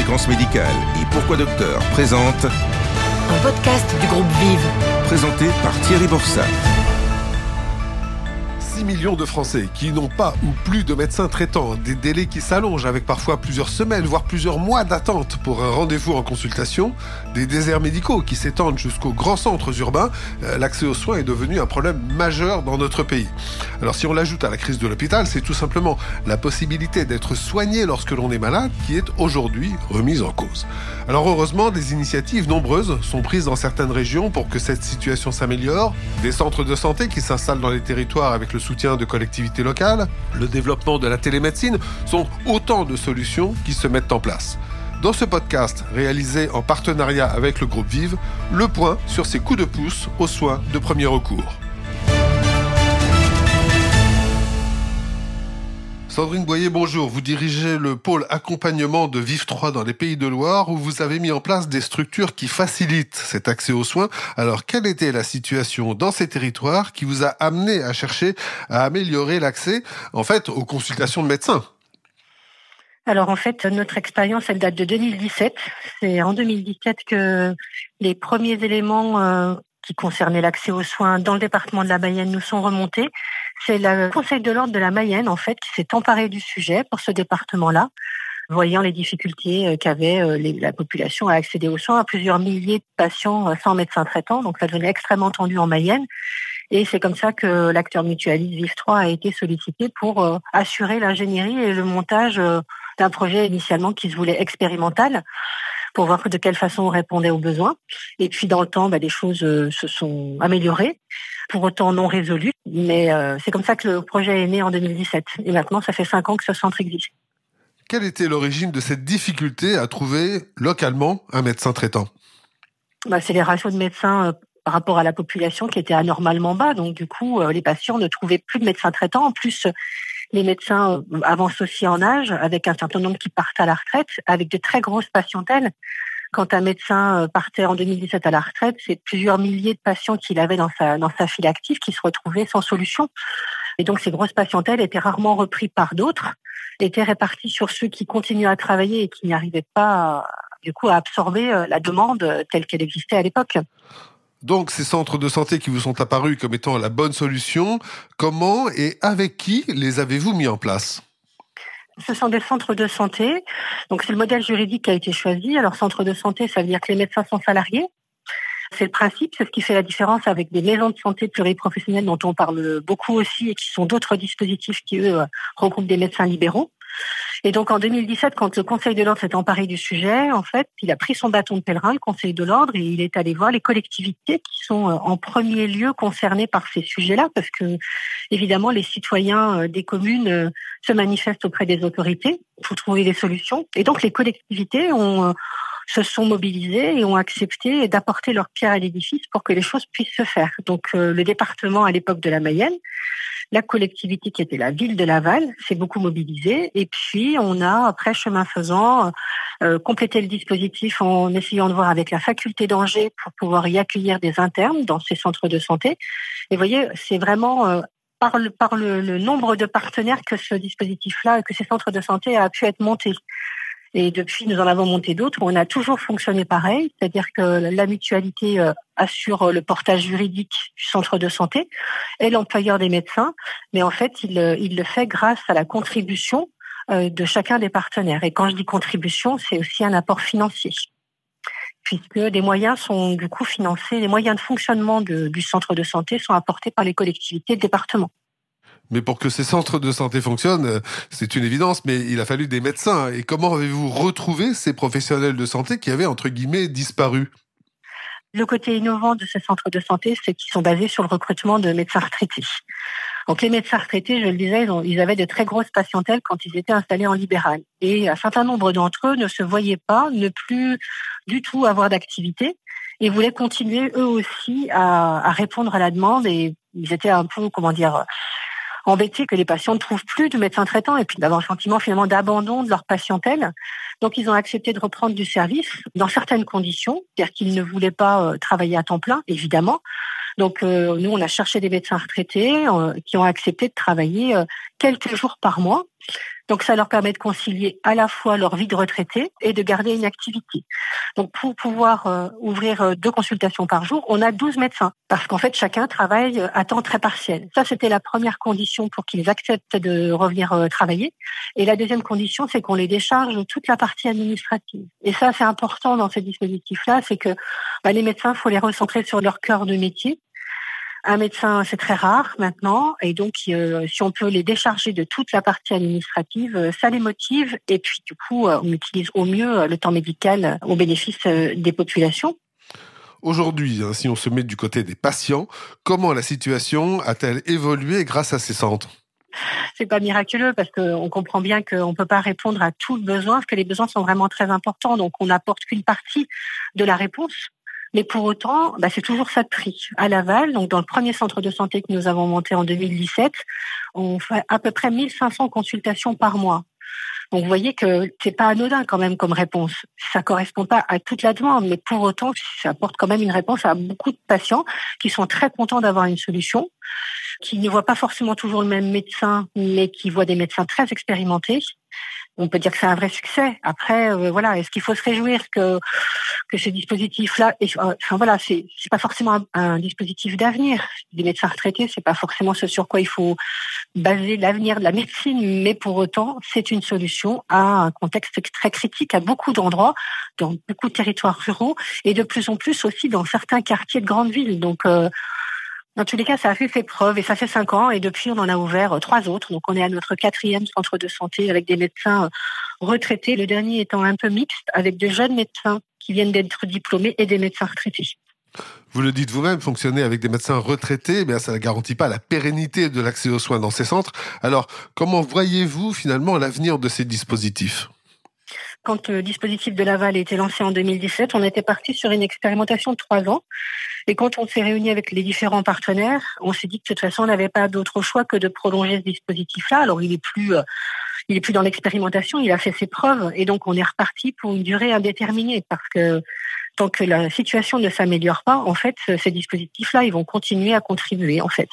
Fréquence Médicale et Pourquoi Docteur présente un podcast du groupe Vive. Présenté par Thierry Borsat. 6 millions de Français qui n'ont pas ou plus de médecins traitants, des délais qui s'allongent avec parfois plusieurs semaines, voire plusieurs mois d'attente pour un rendez-vous en consultation, des déserts médicaux qui s'étendent jusqu'aux grands centres urbains, euh, l'accès aux soins est devenu un problème majeur dans notre pays. Alors si on l'ajoute à la crise de l'hôpital, c'est tout simplement la possibilité d'être soigné lorsque l'on est malade qui est aujourd'hui remise en cause. Alors heureusement, des initiatives nombreuses sont prises dans certaines régions pour que cette situation s'améliore, des centres de santé qui s'installent dans les territoires avec le soutien de collectivités locales, le développement de la télémédecine sont autant de solutions qui se mettent en place. Dans ce podcast, réalisé en partenariat avec le groupe Vive, le point sur ces coups de pouce aux soins de premier recours. Sandrine Boyer, bonjour. Vous dirigez le pôle accompagnement de Vive 3 dans les Pays de Loire où vous avez mis en place des structures qui facilitent cet accès aux soins. Alors, quelle était la situation dans ces territoires qui vous a amené à chercher à améliorer l'accès, en fait, aux consultations de médecins? Alors en fait, notre expérience, elle date de 2017. C'est en 2017 que les premiers éléments euh, qui concernaient l'accès aux soins dans le département de la Mayenne nous sont remontés. C'est le Conseil de l'ordre de la Mayenne, en fait, qui s'est emparé du sujet pour ce département-là, voyant les difficultés euh, qu'avait euh, la population à accéder aux soins, à plusieurs milliers de patients sans médecin traitant. Donc ça devenait extrêmement tendu en Mayenne. Et c'est comme ça que l'acteur mutualiste VIF 3 a été sollicité pour assurer l'ingénierie et le montage un projet initialement qui se voulait expérimental pour voir de quelle façon on répondait aux besoins. Et puis dans le temps, bah, les choses euh, se sont améliorées, pour autant non résolues. Mais euh, c'est comme ça que le projet est né en 2017. Et maintenant, ça fait cinq ans que ce centre existe. Quelle était l'origine de cette difficulté à trouver localement un médecin traitant? Bah, C'est les ratios de médecins euh, par rapport à la population qui étaient anormalement bas. Donc du coup, les patients ne trouvaient plus de médecins traitants. En plus, les médecins euh, avancent aussi en âge, avec un certain nombre qui partent à la retraite, avec de très grosses patientèles. Quand un médecin euh, partait en 2017 à la retraite, c'est plusieurs milliers de patients qu'il avait dans sa, dans sa file active qui se retrouvaient sans solution. Et donc ces grosses patientèles étaient rarement reprises par d'autres, étaient réparties sur ceux qui continuaient à travailler et qui n'y arrivaient pas du coup à absorber euh, la demande telle qu'elle existait à l'époque. Donc ces centres de santé qui vous sont apparus comme étant la bonne solution, comment et avec qui les avez-vous mis en place? Ce sont des centres de santé. Donc c'est le modèle juridique qui a été choisi. Alors centre de santé, ça veut dire que les médecins sont salariés. C'est le principe, c'est ce qui fait la différence avec des maisons de santé pluriprofessionnelles dont on parle beaucoup aussi et qui sont d'autres dispositifs qui, eux, regroupent des médecins libéraux. Et donc en 2017, quand le Conseil de l'ordre s'est emparé du sujet, en fait, il a pris son bâton de pèlerin, le Conseil de l'ordre, et il est allé voir les collectivités qui sont euh, en premier lieu concernées par ces sujets-là, parce que évidemment, les citoyens euh, des communes euh, se manifestent auprès des autorités pour trouver des solutions. Et donc les collectivités ont se sont mobilisées et ont accepté d'apporter leur pierre à l'édifice pour que les choses puissent se faire. Donc le département à l'époque de la Mayenne la collectivité qui était la ville de Laval s'est beaucoup mobilisée. Et puis, on a, après chemin faisant, euh, complété le dispositif en essayant de voir avec la faculté d'Angers pour pouvoir y accueillir des internes dans ces centres de santé. Et vous voyez, c'est vraiment euh, par, le, par le, le, nombre de partenaires que ce dispositif-là, que ces centres de santé a pu être monté. Et depuis, nous en avons monté d'autres. On a toujours fonctionné pareil, c'est-à-dire que la mutualité euh, assure le portage juridique du centre de santé et l'employeur des médecins, mais en fait, il, euh, il le fait grâce à la contribution euh, de chacun des partenaires. Et quand je dis contribution, c'est aussi un apport financier puisque des moyens sont du coup financés, les moyens de fonctionnement du centre de santé sont apportés par les collectivités de département. Mais pour que ces centres de santé fonctionnent, euh, c'est une évidence, mais il a fallu des médecins. Et comment avez-vous retrouvé ces professionnels de santé qui avaient, entre guillemets, disparu? Le côté innovant de ces centres de santé, c'est qu'ils sont basés sur le recrutement de médecins retraités. Donc les médecins retraités, je le disais, ils avaient de très grosses patientèles quand ils étaient installés en libéral. Et un certain nombre d'entre eux ne se voyaient pas, ne plus du tout avoir d'activité et voulaient continuer eux aussi à, à répondre à la demande et ils étaient un peu, comment dire, embêtés que les patients ne trouvent plus de médecins traitants et puis d'avoir un sentiment finalement d'abandon de leur patientèle. Donc ils ont accepté de reprendre du service dans certaines conditions, c'est-à-dire qu'ils ne voulaient pas euh, travailler à temps plein, évidemment. Donc euh, nous, on a cherché des médecins retraités euh, qui ont accepté de travailler quelques jours par mois. Donc ça leur permet de concilier à la fois leur vie de retraité et de garder une activité. Donc pour pouvoir euh, ouvrir euh, deux consultations par jour, on a 12 médecins parce qu'en fait chacun travaille à temps très partiel. Ça c'était la première condition pour qu'ils acceptent de revenir euh, travailler. Et la deuxième condition, c'est qu'on les décharge toute la partie administrative. Et ça c'est important dans ce dispositif-là, c'est que bah, les médecins, faut les recentrer sur leur cœur de métier un médecin, c'est très rare maintenant, et donc euh, si on peut les décharger de toute la partie administrative, euh, ça les motive, et puis du coup, euh, on utilise au mieux le temps médical au bénéfice des populations. Aujourd'hui, hein, si on se met du côté des patients, comment la situation a-t-elle évolué grâce à ces centres? C'est pas miraculeux parce qu'on comprend bien qu'on ne peut pas répondre à tout le besoin, parce que les besoins sont vraiment très importants. Donc, on n'apporte qu'une partie de la réponse. Mais pour autant, bah, c'est toujours ça de prix. À Laval, donc dans le premier centre de santé que nous avons monté en 2017, on fait à peu près 1500 consultations par mois. Donc vous voyez que c'est pas anodin quand même comme réponse. Ça correspond pas à toute la demande, mais pour autant, ça apporte quand même une réponse à beaucoup de patients qui sont très contents d'avoir une solution, qui ne voient pas forcément toujours le même médecin, mais qui voient des médecins très expérimentés on peut dire que c'est un vrai succès. Après, euh, voilà, est-ce qu'il faut se réjouir que que ce dispositif-là, euh, enfin voilà, c'est pas forcément un, dispositif d'avenir. Les médecins retraités, c'est pas forcément ce sur quoi il faut baser l'avenir de la médecine, mais pour autant, c'est une solution à un contexte très critique à beaucoup d'endroits, dans beaucoup de territoires ruraux et de plus en plus aussi dans certains quartiers de grandes villes. Donc euh, dans tous les cas, ça a fait ses preuves et ça fait cinq ans et depuis on en a ouvert euh, trois autres. Donc on est à notre quatrième centre de santé avec des médecins euh, retraités, le dernier étant un peu mixte avec de jeunes médecins qui viennent d'être diplômés et des médecins retraités. Vous le dites vous-même, fonctionner avec des médecins retraités, eh ça ne garantit pas la pérennité de l'accès aux soins dans ces centres. Alors, comment voyez-vous finalement l'avenir de ces dispositifs? Quand le dispositif de Laval a été lancé en 2017, on était parti sur une expérimentation de trois ans. Et quand on s'est réuni avec les différents partenaires, on s'est dit que de toute façon, on n'avait pas d'autre choix que de prolonger ce dispositif-là. Alors, il est plus, euh, il est plus dans l'expérimentation, il a fait ses preuves. Et donc, on est reparti pour une durée indéterminée parce que tant que la situation ne s'améliore pas, en fait, ces dispositifs-là, ils vont continuer à contribuer, en fait.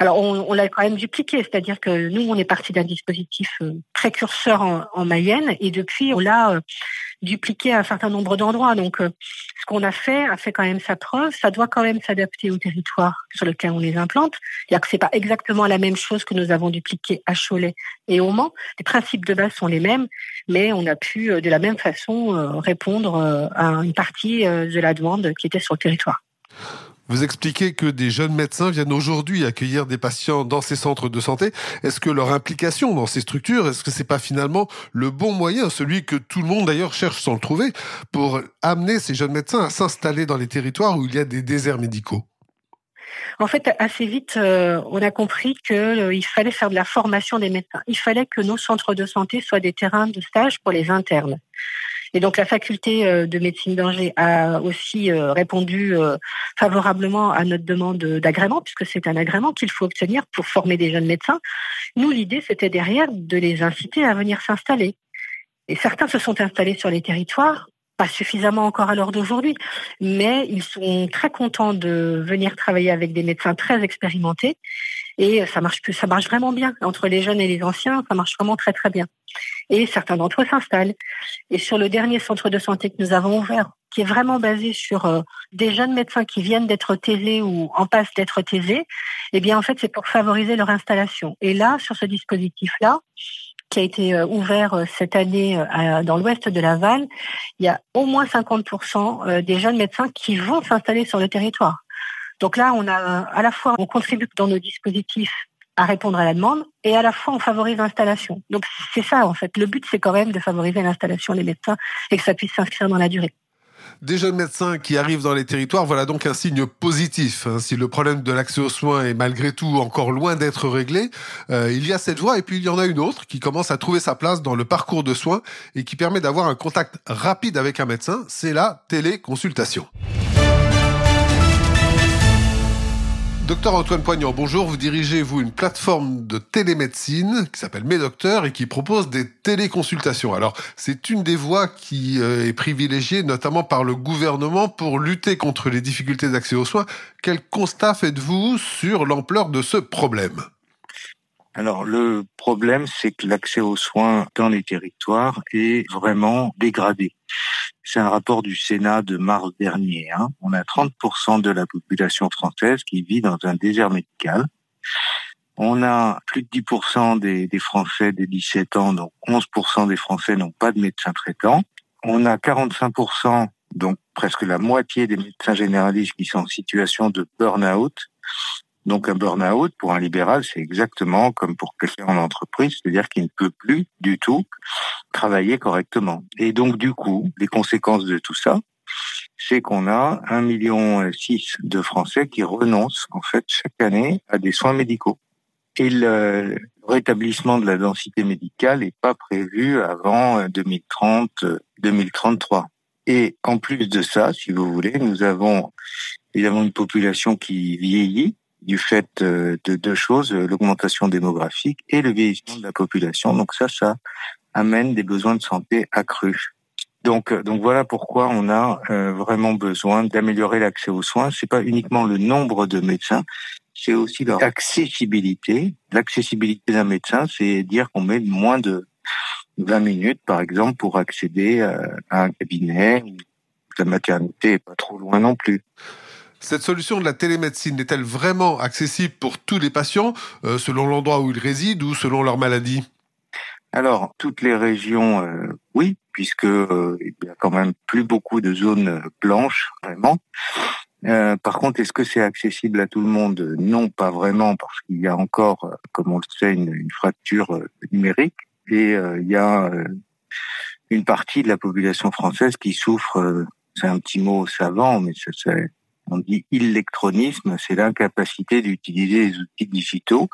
Alors, on, l'a quand même dupliqué, c'est-à-dire que nous, on est parti d'un dispositif euh, précurseur en, en, Mayenne et depuis, on l'a euh, dupliqué à un certain nombre d'endroits. Donc, euh, ce qu'on a fait a fait quand même sa preuve. Ça doit quand même s'adapter au territoire sur lequel on les implante. C'est-à-dire que c'est pas exactement la même chose que nous avons dupliqué à Cholet et au Mans. Les principes de base sont les mêmes, mais on a pu de la même façon répondre à une partie de la demande qui était sur le territoire. Vous expliquez que des jeunes médecins viennent aujourd'hui accueillir des patients dans ces centres de santé. Est-ce que leur implication dans ces structures, est-ce que c'est pas finalement le bon moyen, celui que tout le monde d'ailleurs cherche sans le trouver, pour amener ces jeunes médecins à s'installer dans les territoires où il y a des déserts médicaux? En fait, assez vite, euh, on a compris qu'il euh, fallait faire de la formation des médecins. Il fallait que nos centres de santé soient des terrains de stage pour les internes. Et donc la faculté euh, de médecine d'Angers a aussi euh, répondu euh, favorablement à notre demande d'agrément, puisque c'est un agrément qu'il faut obtenir pour former des jeunes médecins. Nous, l'idée, c'était derrière de les inciter à venir s'installer. Et certains se sont installés sur les territoires, pas suffisamment encore à l'heure d'aujourd'hui, mais ils sont très contents de venir travailler avec des médecins très expérimentés et ça marche ça marche vraiment bien entre les jeunes et les anciens, ça marche vraiment très très bien et certains d'entre eux s'installent. Et sur le dernier centre de santé que nous avons ouvert, qui est vraiment basé sur euh, des jeunes médecins qui viennent d'être taisés ou en passe d'être taisés, eh bien en fait c'est pour favoriser leur installation. Et là, sur ce dispositif-là, qui a été euh, ouvert euh, cette année dans l'ouest de Laval, il y a au moins 50% des jeunes médecins qui vont s'installer sur le territoire. Donc là, on a à la fois on contribue dans nos dispositifs à répondre à la demande et à la fois on favorise l'installation. Donc c'est ça en fait. Le but c'est quand même de favoriser l'installation des médecins et que ça puisse s'inscrire dans la durée. Des jeunes médecins qui arrivent dans les territoires, voilà donc un signe positif. Hein. Si le problème de l'accès aux soins est malgré tout encore loin d'être réglé, euh, il y a cette voie et puis il y en a une autre qui commence à trouver sa place dans le parcours de soins et qui permet d'avoir un contact rapide avec un médecin, c'est la téléconsultation. Docteur Antoine Poignant, bonjour. Vous dirigez, vous, une plateforme de télémédecine qui s'appelle Mes Docteurs et qui propose des téléconsultations. Alors, c'est une des voies qui euh, est privilégiée, notamment par le gouvernement, pour lutter contre les difficultés d'accès aux soins. Quel constat faites-vous sur l'ampleur de ce problème? Alors le problème, c'est que l'accès aux soins dans les territoires est vraiment dégradé. C'est un rapport du Sénat de mars dernier. Hein. On a 30% de la population française qui vit dans un désert médical. On a plus de 10% des, des, Français des 17 ans, donc 11% des Français n'ont pas de médecin traitant. On a 45%, donc presque la moitié des médecins généralistes qui sont en situation de burn-out. Donc un burn-out pour un libéral, c'est exactement comme pour quelqu'un en entreprise, c'est-à-dire qu'il ne peut plus du tout travailler correctement. Et donc du coup, les conséquences de tout ça, c'est qu'on a un million six de Français qui renoncent en fait chaque année à des soins médicaux. Et le rétablissement de la densité médicale n'est pas prévu avant 2030-2033. Et en plus de ça, si vous voulez, nous avons évidemment une population qui vieillit du fait euh, de deux choses, euh, l'augmentation démographique et le vieillissement de la population. Donc ça, ça amène des besoins de santé accrus. Donc, euh, donc voilà pourquoi on a vraiment besoin d'améliorer l'accès aux soins. C'est pas uniquement le nombre de médecins, c'est aussi leur accessibilité. L'accessibilité d'un médecin, c'est dire qu'on met moins de 20 minutes, par exemple, pour accéder à un cabinet. La maternité est pas trop loin non plus. Cette solution de la télémédecine est-elle vraiment accessible pour tous les patients, euh, selon l'endroit où ils résident ou selon leur maladie? Alors, toutes les régions, euh, oui, puisque euh, il y a quand même plus beaucoup de zones blanches, vraiment. par contre, est-ce que c'est accessible à tout le monde? Non, pas vraiment, parce qu'il y a encore, comme on le sait, une, fracture numérique et il y a une partie de la population française qui souffre. c'est un petit mot savant, mais c'est on dit électronisme, c'est l'incapacité d'utiliser les outils digitaux.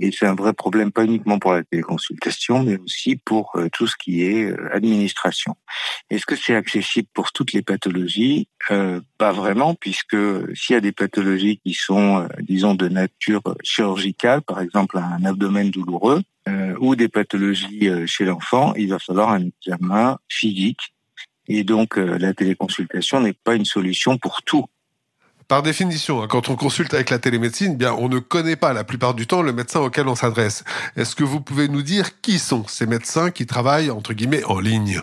Et c'est un vrai problème, pas uniquement pour la téléconsultation, mais aussi pour euh, tout ce qui est euh, administration. Est-ce que c'est accessible pour toutes les pathologies? Euh, Pas vraiment, puisque s'il y a des pathologies qui sont, disons, de nature chirurgicale, par exemple un abdomen douloureux, ou des pathologies chez l'enfant, il va falloir un examen physique. Et donc, la téléconsultation n'est pas une solution pour tout. Par définition, hein, quand on consulte avec la télémédecine, bien, on ne connaît pas la plupart du temps le médecin auquel on s'adresse. Est-ce que vous pouvez nous dire qui sont ces médecins qui travaillent, entre guillemets, en ligne?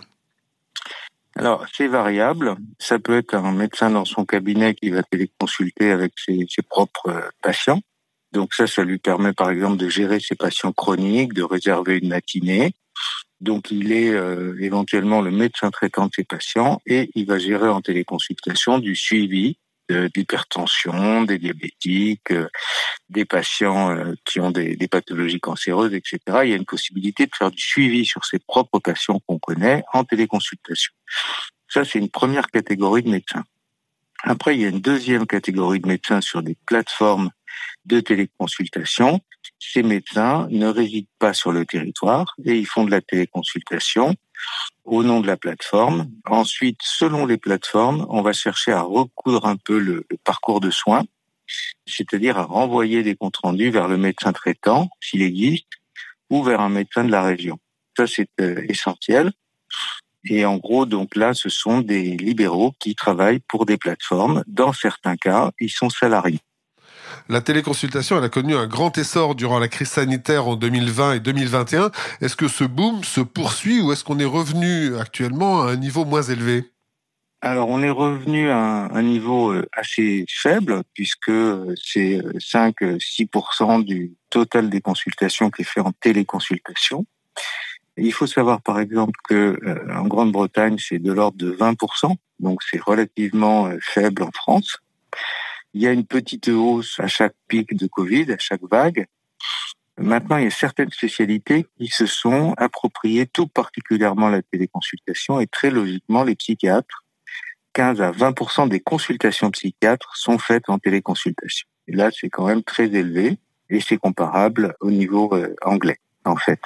Alors, c'est variable. Ça peut être un médecin dans son cabinet qui va téléconsulter avec ses, propres euh, patients. Donc ça, ça lui permet par exemple de gérer ses patients chroniques, de réserver une matinée. Donc il est euh, éventuellement le médecin traitant de ses patients et il va gérer en téléconsultation du suivi d'hypertension, des diabétiques, euh, des patients euh, qui ont des, des, pathologies cancéreuses, etc. Il y a une possibilité de faire du suivi sur ses propres patients qu'on connaît en téléconsultation. Ça, c'est une première catégorie de médecins. Après, il y a une deuxième catégorie de médecins sur des plateformes de téléconsultation. Ces médecins ne résident pas sur le territoire et ils font de la téléconsultation au nom de la plateforme. Ensuite, selon les plateformes, on va chercher à recoudre un peu le, parcours de soins, c'est-à-dire à renvoyer des comptes rendus vers le médecin traitant, s'il existe, ou vers un médecin de la région. Ça, c'est euh, essentiel. Et en gros, donc là, ce sont des libéraux qui travaillent pour des plateformes. Dans certains cas, ils sont salariés. La téléconsultation, elle a connu un grand essor durant la crise sanitaire en 2020 et 2021. Est-ce que ce boom se poursuit ou est-ce qu'on est revenu actuellement à un niveau moins élevé? Alors, on est revenu à un niveau euh, assez faible puisque euh, c'est 5-6% euh, du total des consultations qui est fait en téléconsultation. Il faut savoir, par exemple, que en Grande-Bretagne, c'est de l'ordre de 20%, donc c'est relativement faible en France. Il y a une petite hausse à chaque pic de Covid, à chaque vague. Maintenant, il y a certaines spécialités qui se sont appropriées tout particulièrement la téléconsultation et très logiquement les psychiatres. 15 à 20% des consultations psychiatres sont faites en téléconsultation. Et là, c'est quand même très élevé et c'est comparable au niveau euh, anglais, en fait.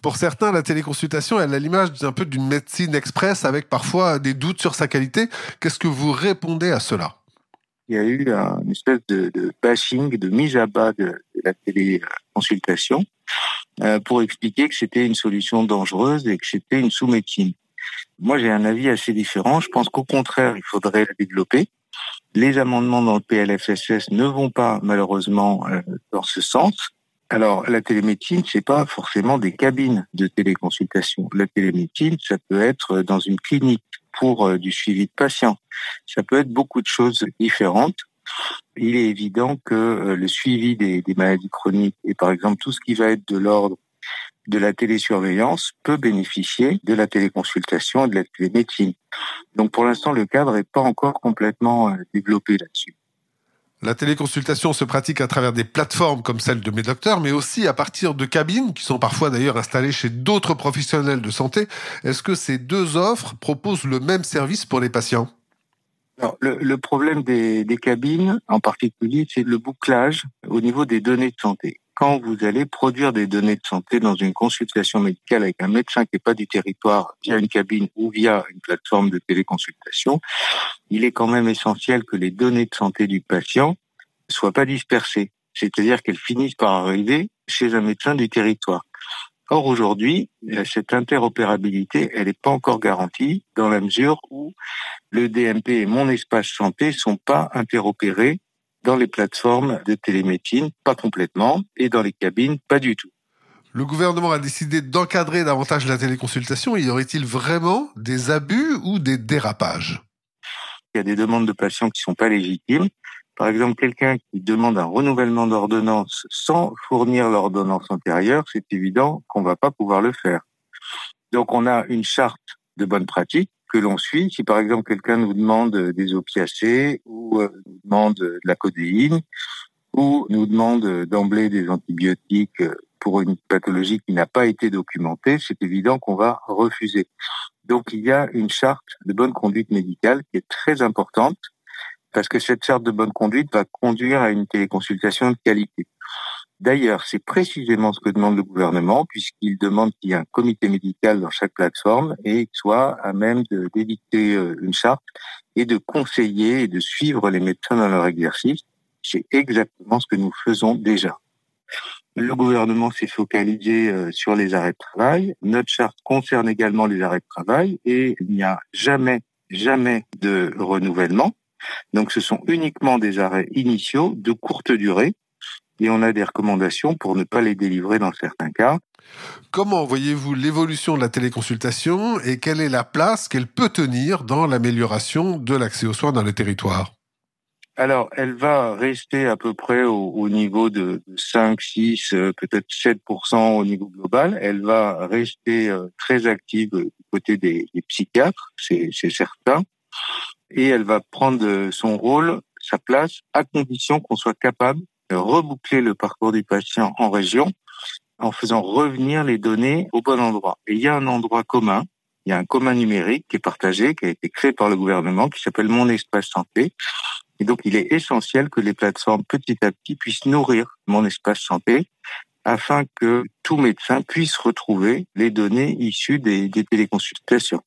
Pour certains, la téléconsultation elle a l'image d'un peu d'une médecine express avec parfois des doutes sur sa qualité. Qu'est-ce que vous répondez à cela? Il y a eu une espèce de, de bashing, de mise à bas de, la téléconsultation euh, pour expliquer que c'était une solution dangereuse et que c'était une sous-médecine. Moi, j'ai un avis assez différent. Je pense qu'au contraire, il faudrait la développer. Les amendements dans le PLFSS ne vont pas malheureusement euh, dans ce sens Alors, la télémédecine, c'est pas forcément des cabines de téléconsultation. La télémédecine, ça peut être dans une clinique pour euh, du suivi de patients. Ça peut être beaucoup de choses différentes. Il est évident que euh, le suivi des, des maladies chroniques et par exemple tout ce qui va être de l'ordre de la télésurveillance peut bénéficier de la téléconsultation et de la télémédecine. Donc pour l'instant, le cadre n'est pas encore complètement euh, développé là-dessus. La téléconsultation se pratique à travers des plateformes comme celle de mes docteurs, mais aussi à partir de cabines qui sont parfois d'ailleurs installées chez d'autres professionnels de santé. Est-ce que ces deux offres proposent le même service pour les patients? Le, problème des cabines, en particulier, c'est le bouclage au niveau des données de santé quand vous allez produire des données de santé dans une consultation médicale avec un médecin qui n'est pas du territoire via une cabine ou via une plateforme de téléconsultation, il est quand même essentiel que les données de santé du patient soient pas dispersées, c'est-à-dire qu'elles finissent par arriver chez un médecin du territoire. Or, aujourd'hui, cette interopérabilité, elle n'est pas encore garantie dans la mesure où le DMP et mon espace santé sont pas interopérés dans les plateformes de télémédecine, pas complètement, et dans les cabines, pas du tout. Le gouvernement a décidé d'encadrer davantage la téléconsultation. Y aurait-il vraiment des abus ou des dérapages? Il y a des demandes de patients qui sont pas légitimes. Par exemple, quelqu'un qui demande un renouvellement d'ordonnance sans fournir l'ordonnance antérieure, c'est évident qu'on va pas pouvoir le faire. Donc, on a une charte de bonne pratique que l'on suit. Si par exemple quelqu'un nous demande des opiacés ou euh, nous demande de la codéine ou nous demande d'emblée des antibiotiques euh, pour une pathologie qui n'a pas été documentée, c'est évident qu'on va refuser. Donc il y a une charte de bonne conduite médicale qui est très importante parce que cette charte de bonne conduite va conduire à une téléconsultation de qualité. D'ailleurs, c'est précisément ce que demande le gouvernement, puisqu'il demande qu'il y ait un comité médical dans chaque plateforme et qu'il soit à même d'édicter euh, une charte et de conseiller et de suivre les médecins dans leur exercice. C'est exactement ce que nous faisons déjà. Le gouvernement s'est focalisé euh, sur les arrêts de travail. Notre charte concerne également les arrêts de travail et il n'y a jamais, jamais de renouvellement. Donc ce sont uniquement des arrêts initiaux de courte durée et on a des recommandations pour ne pas les délivrer dans certains cas. Comment voyez-vous l'évolution de la téléconsultation et quelle est la place qu'elle peut tenir dans l'amélioration de l'accès aux soins dans le territoire? Alors, elle va rester à peu près au, niveau de 5, 6, euh, peut-être 7% au niveau global. Elle va rester euh, très active du côté des, des psychiatres, c'est certain. Et elle va prendre son rôle, sa place, à condition qu'on soit capable reboucler le parcours du patient en région en faisant revenir les données au bon endroit. Et il y a un endroit commun, il y a un commun numérique qui est partagé, qui a été créé par le gouvernement, qui s'appelle Mon Espace Santé. Et donc, il est essentiel que les plateformes, petit à petit, puissent nourrir Mon Espace Santé afin que tout médecin puisse retrouver les données issues des, téléconsultations.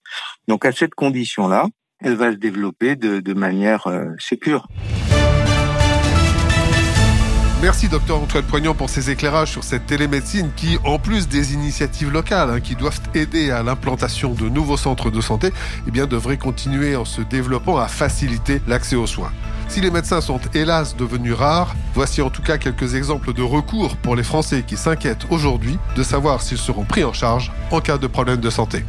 Donc, à cette condition-là, elle va se développer de, de manière euh, sécure. Merci docteur Antoine Poignant pour ces éclairages sur cette télémédecine qui, en plus des initiatives locales hein, qui doivent aider à l'implantation de nouveaux centres de santé, eh devrait continuer en se développant à faciliter l'accès aux soins. Si les médecins sont hélas devenus rares, voici en tout cas quelques exemples de recours pour les Français qui s'inquiètent aujourd'hui de savoir s'ils seront pris en charge en cas de problème de santé.